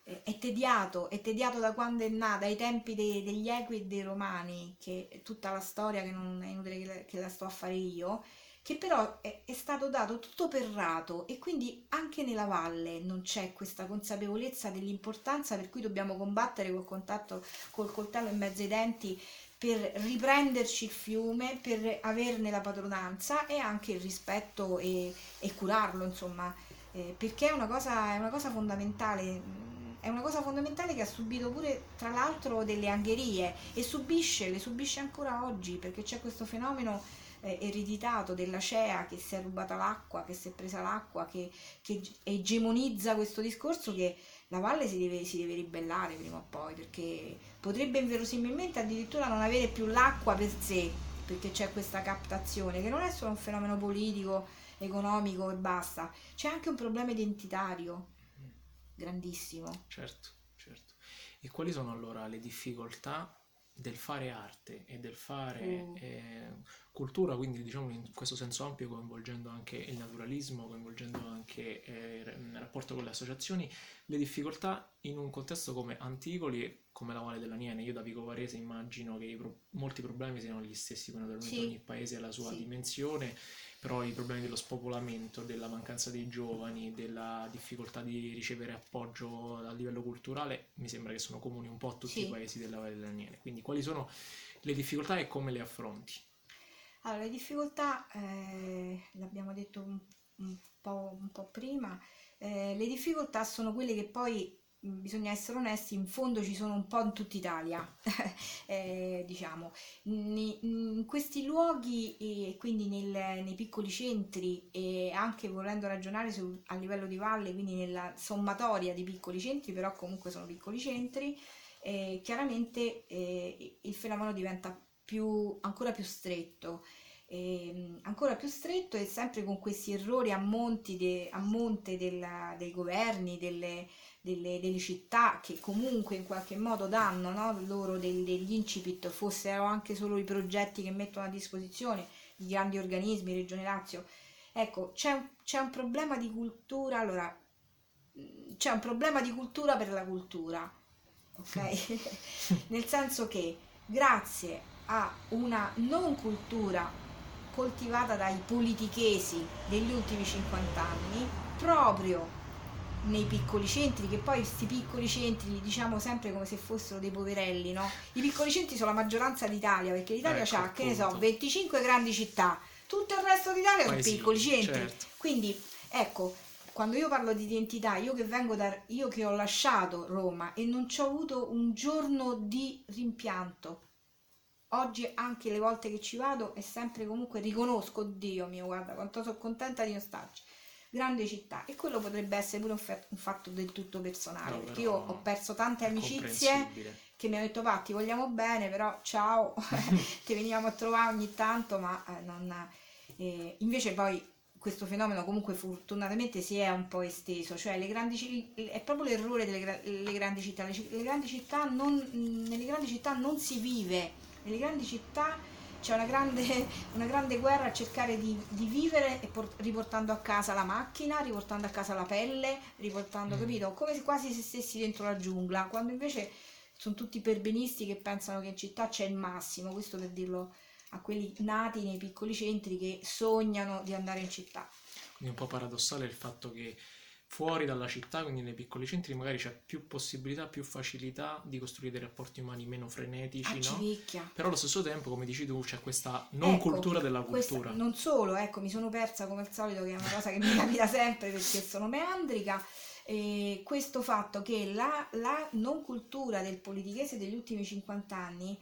è tediato, è tediato da quando è nato, dai tempi dei- degli Equi e dei Romani, che è tutta la storia che non è inutile che la, che la sto a fare io, che però è, è stato dato tutto per rato e quindi anche nella valle non c'è questa consapevolezza dell'importanza per cui dobbiamo combattere col contatto col coltello in mezzo ai denti per riprenderci il fiume, per averne la padronanza e anche il rispetto e, e curarlo, insomma, eh, perché è una cosa, è una cosa fondamentale. mm, È una cosa fondamentale che ha subito pure, tra l'altro, delle angherie e subisce, le subisce ancora oggi perché c'è questo fenomeno eh, ereditato della CEA che si è rubata l'acqua, che si è presa l'acqua, che, che egemonizza questo discorso che la valle si deve, si deve ribellare prima o poi perché potrebbe inverosimilmente addirittura non avere più l'acqua per sé perché c'è questa captazione che non è solo un fenomeno politico, economico e basta, c'è anche un problema identitario grandissimo. Certo, certo. E quali sono allora le difficoltà del fare arte e del fare Mm. eh, cultura, quindi diciamo in questo senso ampio coinvolgendo anche il naturalismo, coinvolgendo anche eh, il rapporto con le associazioni, le difficoltà in un contesto come Anticoli e come la Valle dell'Aniene. Io da Vico Varese immagino che pro- molti problemi siano gli stessi, naturalmente Sì. ogni paese ha la sua Sì. dimensione, però i problemi dello spopolamento, della mancanza dei giovani, della difficoltà di ricevere appoggio a livello culturale, mi sembra che sono comuni un po' a tutti Sì. i paesi della Valle dell'Aniene. Quindi quali sono le difficoltà e come le affronti? Allora, le difficoltà, eh, l'abbiamo detto un, un po', un po' prima, eh, le difficoltà sono quelle che poi, mh, bisogna essere onesti, in fondo ci sono un po' in tutta Italia, eh, diciamo. In questi luoghi, e quindi nel- nei piccoli centri e anche volendo ragionare sul- a livello di valle, quindi nella sommatoria di piccoli centri, però comunque sono piccoli centri, eh, chiaramente eh, il fenomeno diventa più, ancora più stretto. Ehm, ancora più stretto e sempre con questi errori a, de- a monte della- dei governi, delle, delle- delle città che comunque in qualche modo danno no, loro del- degli incipit, fossero anche solo i progetti che mettono a disposizione i grandi organismi, Regione Lazio. Ecco, c'è un, c'è un problema di cultura, allora, c'è un problema di cultura per la cultura, ok? Nel senso che grazie a una non cultura coltivata dai politichesi degli ultimi 50 anni, proprio nei piccoli centri, che poi questi piccoli centri li diciamo sempre come se fossero dei poverelli, no? I piccoli centri sono la maggioranza d'Italia, perché l'Italia Ecco, ha, che ne so, appunto. 25 grandi città, tutto il resto d'Italia sono piccoli centri. certo. Quindi, ecco, quando io parlo di identità, io che vengo da, io che ho lasciato Roma e non ci ho avuto un giorno di rimpianto. Oggi anche le volte che ci vado è sempre comunque riconosco, Dio mio, guarda quanto sono contenta di non starci. Grande città. E quello potrebbe essere pure un, fa- un fatto del tutto personale, No, perché io ho perso tante amicizie che mi hanno detto va ti vogliamo bene però ciao ti venivamo a trovare ogni tanto ma eh, non eh, invece poi questo fenomeno comunque fortunatamente si è un po' esteso cioè le grandi è proprio l'errore delle gra- grandi città. Le, le grandi città non, nelle grandi città non si vive nelle grandi città c'è una grande, una grande guerra a cercare di, di vivere por- riportando a casa la macchina, riportando a casa la pelle, riportando, mm. capito? Come se quasi se stessi dentro la giungla, quando invece sono tutti perbenisti che pensano che in città c'è il massimo, questo per dirlo a quelli nati nei piccoli centri che sognano di andare in città. Quindi un po' paradossale il fatto che fuori dalla città, quindi nei piccoli centri, magari c'è più possibilità, più facilità di costruire dei rapporti umani meno frenetici, ah, no? Però allo stesso tempo, come dici tu, c'è questa non ecco, cultura della cultura. Questa, non solo, ecco, mi sono persa come al solito, che è una cosa che mi capita sempre perché sono meandrica. E questo fatto che la, la non cultura del politichese degli ultimi 50 anni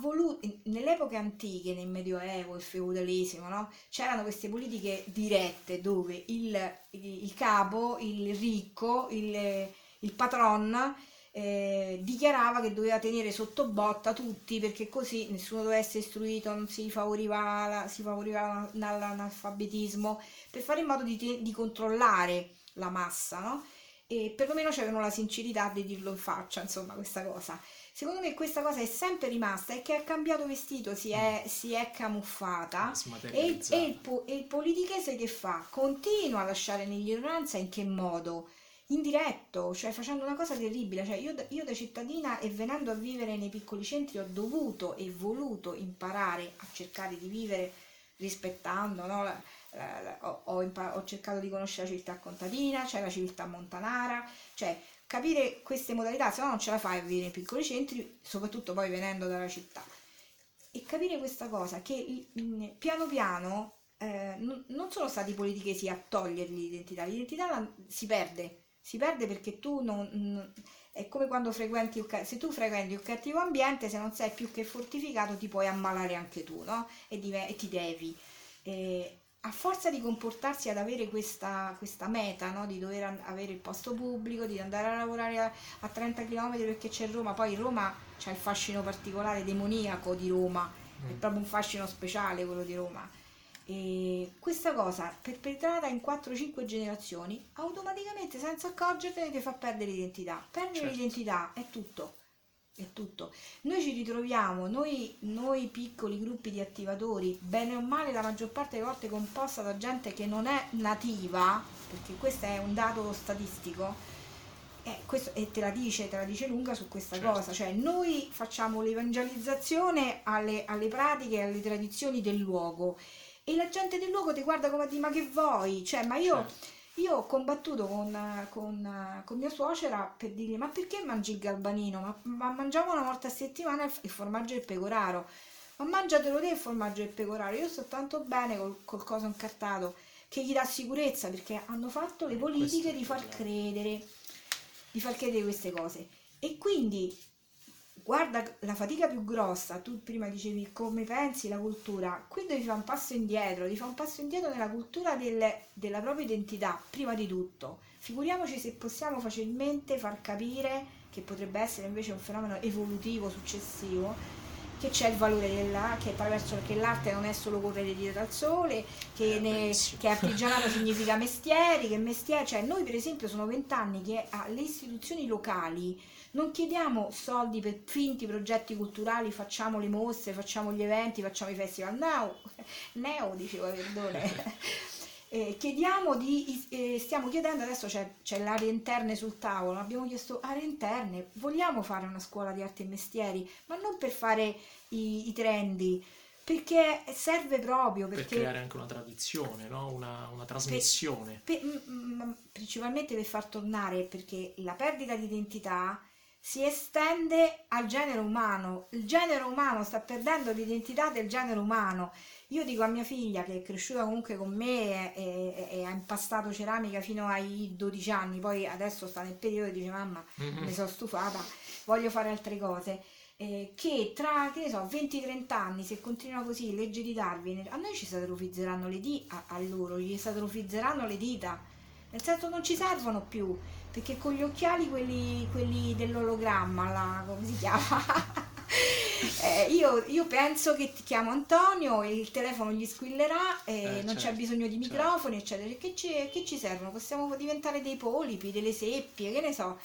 voluto, nelle epoche antiche, nel Medioevo, il feudalesimo, no? c'erano queste politiche dirette dove il, il capo, il ricco, il, il patron eh, dichiarava che doveva tenere sotto botta tutti perché così nessuno doveva essere istruito, non si favoriva, la, si favoriva l'analfabetismo, per fare in modo di, di controllare la massa, no? E perlomeno c'erano la sincerità di dirlo in faccia, insomma, questa cosa. Secondo me questa cosa è sempre rimasta e che ha cambiato vestito, si è, si è camuffata e, il, e, il, e il politichese che fa? Continua a lasciare nell'ignoranza in che modo? indiretto, cioè facendo una cosa terribile. Cioè io, io, da cittadina e venendo a vivere nei piccoli centri ho dovuto e voluto imparare a cercare di vivere rispettando, no? la, la, la, ho, impar- ho, cercato di conoscere la civiltà contadina, c'è la civiltà montanara, cioè capire queste modalità, se no non ce la fai a vivere nei piccoli centri, soprattutto poi venendo dalla città. E capire questa cosa, che piano piano eh, non sono stati i politichesi a togliergli l'identità, l'identità la, si perde, si perde perché tu non, non è come quando frequenti se tu frequenti un cattivo ambiente se non sei più che fortificato ti puoi ammalare anche tu no? e, div- e ti devi e a forza di comportarsi ad avere questa, questa meta, no? di dover avere il posto pubblico, di andare a lavorare a, a 30 km perché c'è Roma, poi Roma c'è il fascino particolare demoniaco di Roma, mm. è proprio un fascino speciale quello di Roma. E questa cosa perpetrata in 4-5 generazioni automaticamente senza accorgertene ti fa perdere l'identità. Perdere certo. l'identità è tutto è tutto. Noi ci ritroviamo, noi, noi, piccoli gruppi di attivatori, bene o male la maggior parte delle volte composta da gente che non è nativa, perché questo è un dato statistico, eh, questo, e te la dice, te la dice lunga su questa certo. cosa, cioè noi facciamo l'evangelizzazione alle, alle pratiche e alle tradizioni del luogo e la gente del luogo ti guarda come a dire ma che vuoi? Cioè, ma io... Certo io ho combattuto con, con, con, mia suocera per dirgli ma perché mangi il galbanino? Ma, ma mangiamo una volta a settimana il, il formaggio del pecoraro. Ma mangiatelo te il formaggio del pecoraro. Io sto tanto bene col, col coso incartato che gli dà sicurezza perché hanno fatto le politiche di far credere, di far credere queste cose. E quindi guarda la fatica più grossa, tu prima dicevi come pensi la cultura, qui devi fare un passo indietro, devi fare un passo indietro nella cultura del, della propria identità, prima di tutto. Figuriamoci se possiamo facilmente far capire che potrebbe essere invece un fenomeno evolutivo successivo che c'è il valore della, che attraverso che l'arte non è solo correre dietro al sole, che, eh, ne, che artigianato significa mestieri, che mestiere, cioè noi per esempio sono vent'anni che alle istituzioni locali non chiediamo soldi per finti progetti culturali, facciamo le mostre, facciamo gli eventi, facciamo i festival. No, neo diceva Verdone. eh, chiediamo di, eh, stiamo chiedendo, adesso c'è, c'è l'area interne sul tavolo, abbiamo chiesto aree interne, vogliamo fare una scuola di arte e mestieri, ma non per fare i, i trendy, perché serve proprio perché, per creare anche una tradizione, no? una, una, trasmissione. Per, per, principalmente per far tornare, perché la perdita di identità si estende al genere umano. Il genere umano sta perdendo l'identità del genere umano. Io dico a mia figlia che è cresciuta comunque con me e, e, e ha impastato ceramica fino ai 12 anni, poi adesso sta nel periodo e dice mamma mm-hmm. mi sono stufata, voglio fare altre cose. Eh, che tra che ne so, 20-30 anni, se continua così, legge di Darwin, a noi ci satrofizzeranno le dita, a, a loro gli satrofizzeranno le dita, nel senso non ci servono più perché con gli occhiali quelli, quelli dell'ologramma, la, come si chiama? eh, io, io, penso che ti chiamo Antonio e il telefono gli squillerà, e eh, non certo, c'è bisogno di certo. microfoni, eccetera. Che ci, che ci servono? Possiamo diventare dei polipi, delle seppie, che ne so.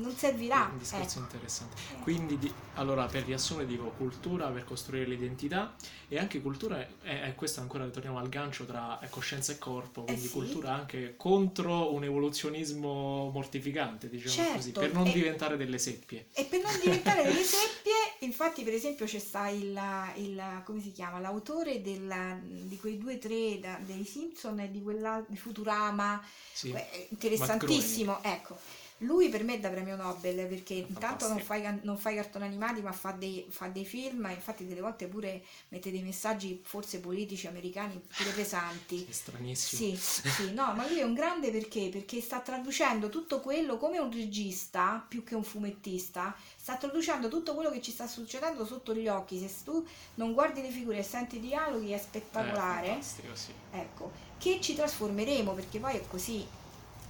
Non servirà. Un discorso ecco. interessante. Quindi, di- allora, per riassumere, dico cultura per costruire l'identità e anche cultura, è, è questo ancora ritorniamo al gancio tra coscienza e corpo, quindi Eh sì. cultura anche contro un evoluzionismo mortificante, diciamo Certo, così, per non e- diventare delle seppie. E per non diventare delle seppie, infatti, per esempio, c'è sta il, il- come si chiama? L'autore della- di quei due o tre da- dei Simpson e di quella di Futurama, Sì. eh, interessantissimo. Ecco, lui per me è da premio Nobel perché intanto non fai, non fai cartoni animati, ma fa dei, fa dei film, e infatti, delle volte pure mette dei messaggi forse politici americani pure pesanti. È stranissimo. Sì, sì, no, ma lui è un grande perché? Perché sta traducendo tutto quello come un regista, più che un fumettista, sta traducendo tutto quello che ci sta succedendo sotto gli occhi. Se tu non guardi le figure e senti i dialoghi è È spettacolare. fantastico, sì. Ecco, che ci trasformeremo perché poi è così.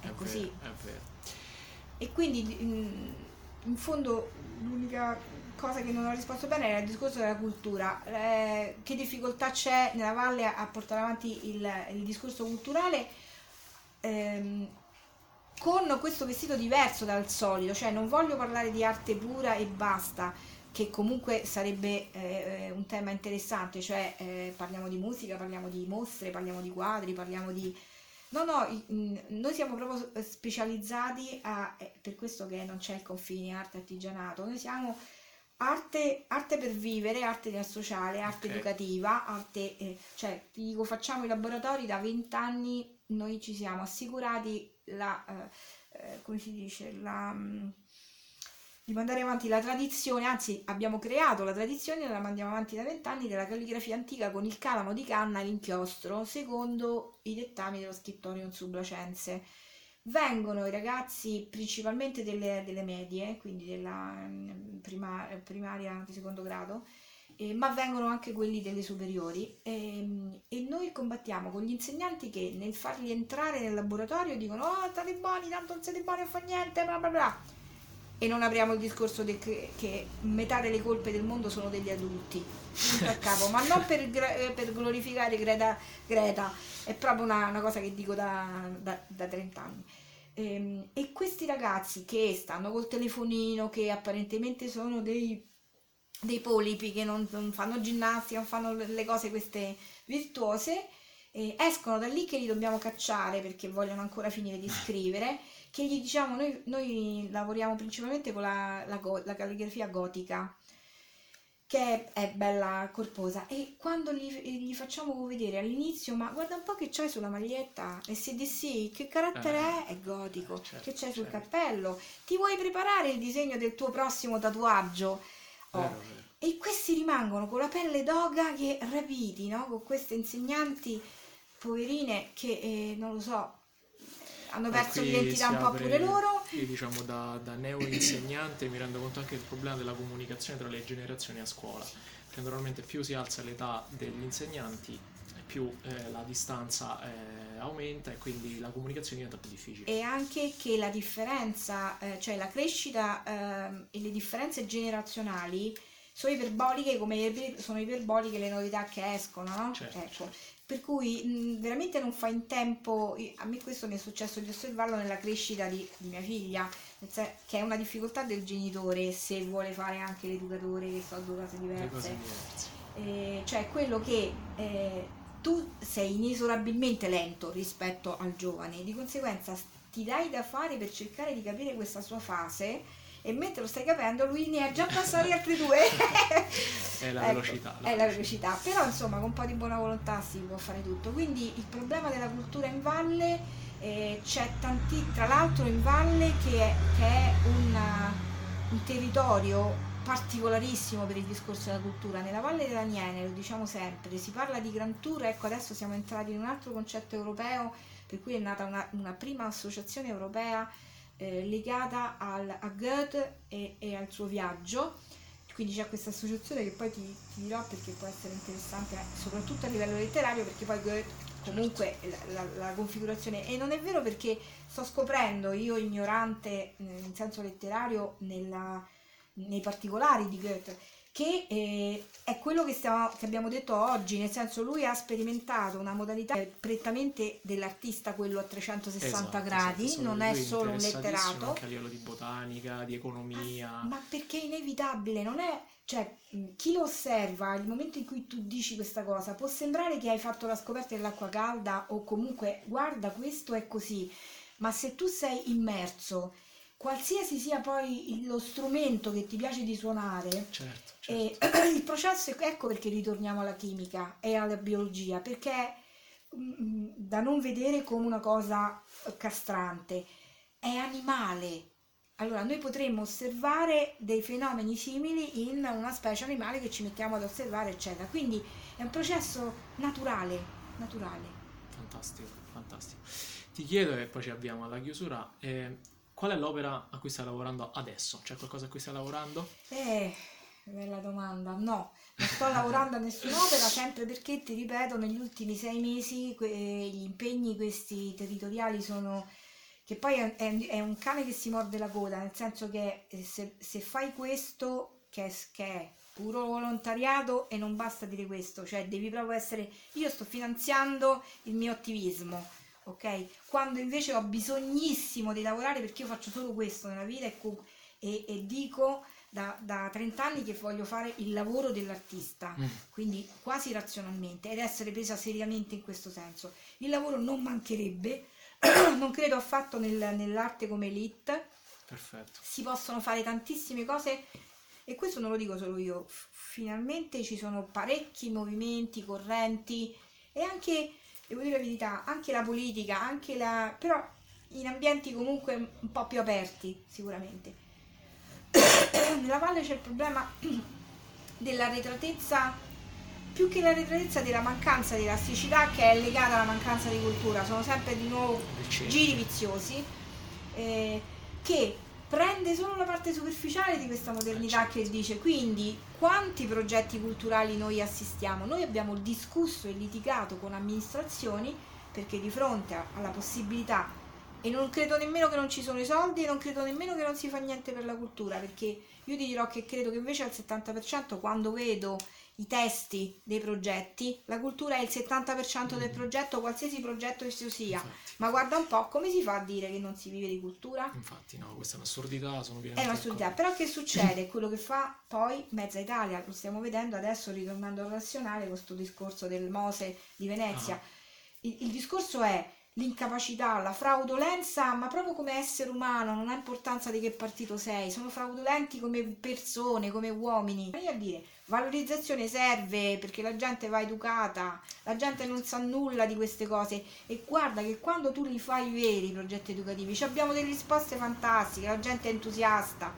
È, È così. vero, è vero. E quindi in, in fondo l'unica cosa che non ho risposto bene era il discorso della cultura. Eh, che difficoltà c'è nella valle a, portare avanti il, il discorso culturale ehm, con questo vestito diverso dal solito, cioè non voglio parlare di arte pura e basta, che comunque sarebbe eh, un tema interessante, cioè eh, parliamo di musica, parliamo di mostre, parliamo di quadri, parliamo di... No, no, noi siamo proprio eh, specializzati a, è per questo che non c'è il confine arte artigianato, noi siamo arte, arte per vivere, arte sociale, arte Ok. educativa, arte, eh, cioè ti dico facciamo i laboratori da 20 anni, noi ci siamo assicurati la, eh, eh, come si dice, la, mm, di mandare avanti la tradizione, anzi abbiamo creato la tradizione la mandiamo avanti da vent'anni della calligrafia antica con il calamo di canna e l'inchiostro secondo i dettami dello scrittorium sublacense. Vengono i ragazzi principalmente delle, delle medie, quindi della mm, prima- primaria di secondo grado, eh, ma vengono anche quelli delle superiori ehm, e noi combattiamo con gli insegnanti che nel farli entrare nel laboratorio dicono oh state buoni, tanto non siete buoni a fare niente, bla bla bla e non apriamo il discorso de- che, metà delle colpe del mondo sono degli adulti. Ma non per, eh, per glorificare Greta, Greta, è proprio una, una cosa che dico da, da, da 30 anni. Ehm, e questi ragazzi che stanno col telefonino, che apparentemente sono dei, dei polipi, che non, non fanno ginnastica, non fanno le cose queste virtuose, eh, escono da lì che li dobbiamo cacciare perché vogliono ancora finire di scrivere, che gli diciamo noi, noi lavoriamo principalmente con la, la go- la calligrafia gotica che è, è bella corposa e quando gli, gli facciamo vedere all'inizio ma guarda un po' che c'hai sulla maglietta e se di sì che carattere Eh, è? È gotico eh, certo, che c'hai sul certo. cappello ti vuoi preparare il disegno del tuo prossimo tatuaggio? Oh, Vero, vero. e questi rimangono con la pelle d'oga che rapiti, no? Con queste insegnanti poverine che, eh, non lo so, hanno perso l'identità un po' pure loro. Io diciamo da, da neo-insegnante mi rendo conto anche del problema della comunicazione tra le generazioni a scuola, perché normalmente più si alza l'età degli insegnanti più eh, la distanza eh, aumenta e quindi la comunicazione diventa più difficile. E anche che la differenza, eh, cioè la crescita ehm, e le differenze generazionali sono iperboliche come sono iperboliche le novità che escono, no? Certo, Ecco. certo. Per cui mh, veramente non fa in tempo, a me questo mi è successo di osservarlo nella crescita di, di mia figlia, sen- che è una difficoltà del genitore se vuole fare anche l'educatore, che sono due cose diverse. Eh, cioè quello che eh, tu sei inesorabilmente lento rispetto al giovane, di conseguenza ti dai da fare per cercare di capire questa sua fase e mentre lo stai capendo lui ne ha già passati altri due. È la Ecco, velocità. È la velocità, però insomma con un po' di buona volontà si può fare tutto. Quindi il problema della cultura in valle eh, c'è tanti, tra l'altro in valle che è, che è una- un territorio particolarissimo per il discorso della cultura. Nella Valle dell'Aniene, lo diciamo sempre, si parla di Grand Tour, ecco adesso siamo entrati in un altro concetto europeo, per cui è nata una, una prima associazione europea eh, legata al- a Goethe e, e al suo viaggio. Quindi c'è questa associazione che poi ti, ti dirò perché può essere interessante eh, soprattutto a livello letterario perché poi Goethe comunque la, la- la configurazione e non è vero perché sto scoprendo io ignorante eh, in senso letterario nella- nei particolari di Goethe che eh, è quello che, stiamo, che, abbiamo detto oggi, nel senso lui ha sperimentato una modalità prettamente dell'artista, quello a 360 esatto, gradi, esatto, non è solo un letterato. Anche a livello di botanica, di economia. Ma, ma perché è inevitabile, non è... Cioè, chi lo osserva, il momento in cui tu dici questa cosa, può sembrare che hai fatto la scoperta dell'acqua calda o comunque guarda questo è così, ma se tu sei immerso qualsiasi sia poi lo strumento che ti piace di suonare, certo, certo. il processo, ecco perché ritorniamo alla chimica e alla biologia, perché mh, mm, da non vedere come una cosa castrante, è animale. Allora, noi potremmo osservare dei fenomeni simili in una specie animale che ci mettiamo ad osservare, eccetera. Quindi è un processo naturale, naturale. Fantastico, fantastico. Ti chiedo, e poi ci abbiamo alla chiusura, eh, Qual è l'opera a cui stai lavorando adesso? C'è qualcosa a cui stai lavorando? Eh, bella domanda. No, non sto lavorando a nessun'opera, sempre perché, ti ripeto, negli ultimi sei mesi que- gli impegni questi territoriali sono... che poi è, è, è, un cane che si morde la coda, nel senso che eh, se, se fai questo, che è, che è puro volontariato e non basta dire questo, cioè devi proprio essere... Io sto finanziando il mio attivismo ok? Quando invece ho bisognissimo di lavorare perché io faccio solo questo nella vita e, e, e dico da, da, 30 anni che voglio fare il lavoro dell'artista, mm. quindi quasi razionalmente ed essere presa seriamente in questo senso. Il lavoro non mancherebbe, non credo affatto nel, nell'arte come elite. Perfetto. Si possono fare tantissime cose e questo non lo dico solo io, finalmente ci sono parecchi movimenti, correnti e anche devo dire la verità, anche la politica, anche la... però in ambienti comunque un po' più aperti sicuramente. Nella valle c'è il problema dell'arretratezza, più che l'arretratezza della mancanza di elasticità che è legata alla mancanza di cultura, sono sempre di nuovo giri viziosi eh, che prende solo la parte superficiale di questa modernità che dice quindi quanti progetti culturali noi assistiamo? Noi abbiamo discusso e litigato con amministrazioni perché di fronte alla possibilità e non credo nemmeno che non ci sono i soldi e non credo nemmeno che non si fa niente per la cultura perché io ti dirò che credo che invece al 70% quando vedo i testi dei progetti, la cultura è il 70% del mm. progetto, qualsiasi progetto esso sia. Infatti. Ma guarda un po' come si fa a dire che non si vive di cultura? Infatti, no, questa è un'assurdità, sono È un'assurdità, però che succede? Quello che fa poi mezza Italia, lo stiamo vedendo adesso ritornando al razionale, questo discorso del Mose di Venezia. Ah. Il, il discorso è l'incapacità, la fraudolenza, ma proprio come essere umano, non ha importanza di che partito sei, sono fraudolenti come persone, come uomini. Voglio dire, Valorizzazione serve perché la gente va educata, la gente non sa nulla di queste cose e guarda che quando tu li fai veri i progetti educativi abbiamo delle risposte fantastiche, la gente è entusiasta.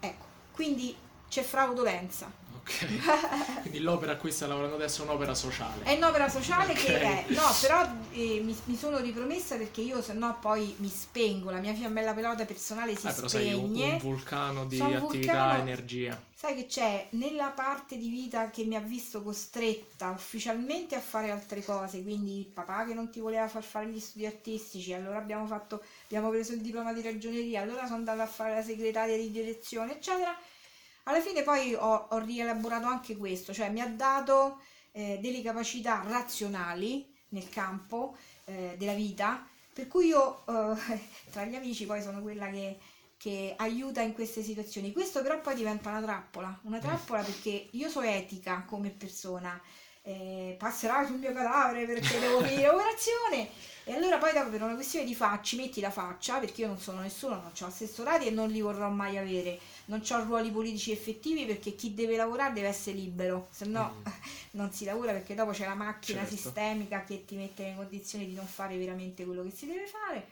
Ecco, quindi c'è fraudolenza. Ok. Quindi l'opera a cui sta lavorando adesso è un'opera sociale. È un'opera sociale okay. che è. No, però eh, mi, mi, sono ripromessa perché io se no poi mi spengo, la mia fiammella pelota personale si eh, però spegne. Sei un, un vulcano di Sono attività, vulcano, energia. Sai che c'è nella parte di vita che mi ha visto costretta ufficialmente a fare altre cose, quindi il papà che non ti voleva far fare gli studi artistici, allora abbiamo fatto abbiamo preso il diploma di ragioneria, allora sono andata a fare la segretaria di direzione, eccetera alla fine poi ho, ho rielaborato anche questo, cioè mi ha dato eh, delle capacità razionali nel campo eh, della vita, per cui io eh, tra gli amici poi sono quella che, che aiuta in queste situazioni. Questo però poi diventa una trappola, una trappola perché io so etica come persona, eh, passerà sul mio cadavere perché devo finire l'operazione e allora poi dopo per una questione di facci metti la faccia perché io non sono nessuno, non ho assessorati e non li vorrò mai avere non ho ruoli politici effettivi perché chi deve lavorare deve essere libero, se no mm. non si lavora perché dopo c'è la macchina certo. sistemica che ti mette nelle condizioni di non fare veramente quello che si deve fare.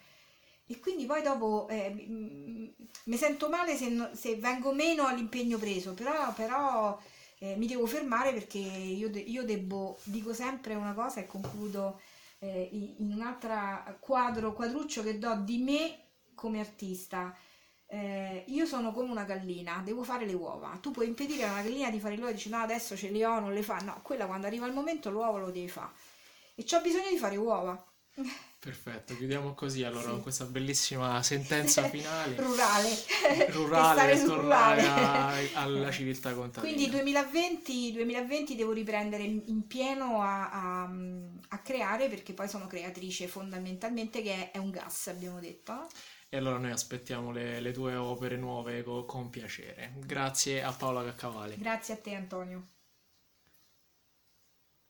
E quindi poi dopo eh, mi sento male se, no, se, vengo meno all'impegno preso, però, però eh, mi devo fermare perché io, de- io, debbo, dico sempre una cosa e concludo eh, in un altro quadro, quadruccio che do di me come artista eh, io sono come una gallina, devo fare le uova. Tu puoi impedire a una gallina di fare le uova e dici no adesso ce le ho, non le fa. No, quella quando arriva il momento l'uovo lo devi fare. E ho bisogno di fare uova. Perfetto, chiudiamo così allora sì. con questa bellissima sentenza finale. rurale. Rurale, per tornare a, alla civiltà contadina. Quindi 2020, 2020 devo riprendere in pieno a, a, a, creare perché poi sono creatrice fondamentalmente che è un gas, abbiamo detto. E allora noi aspettiamo le, le tue opere nuove con, con piacere. Grazie a Paola Caccavale. Grazie a te Antonio.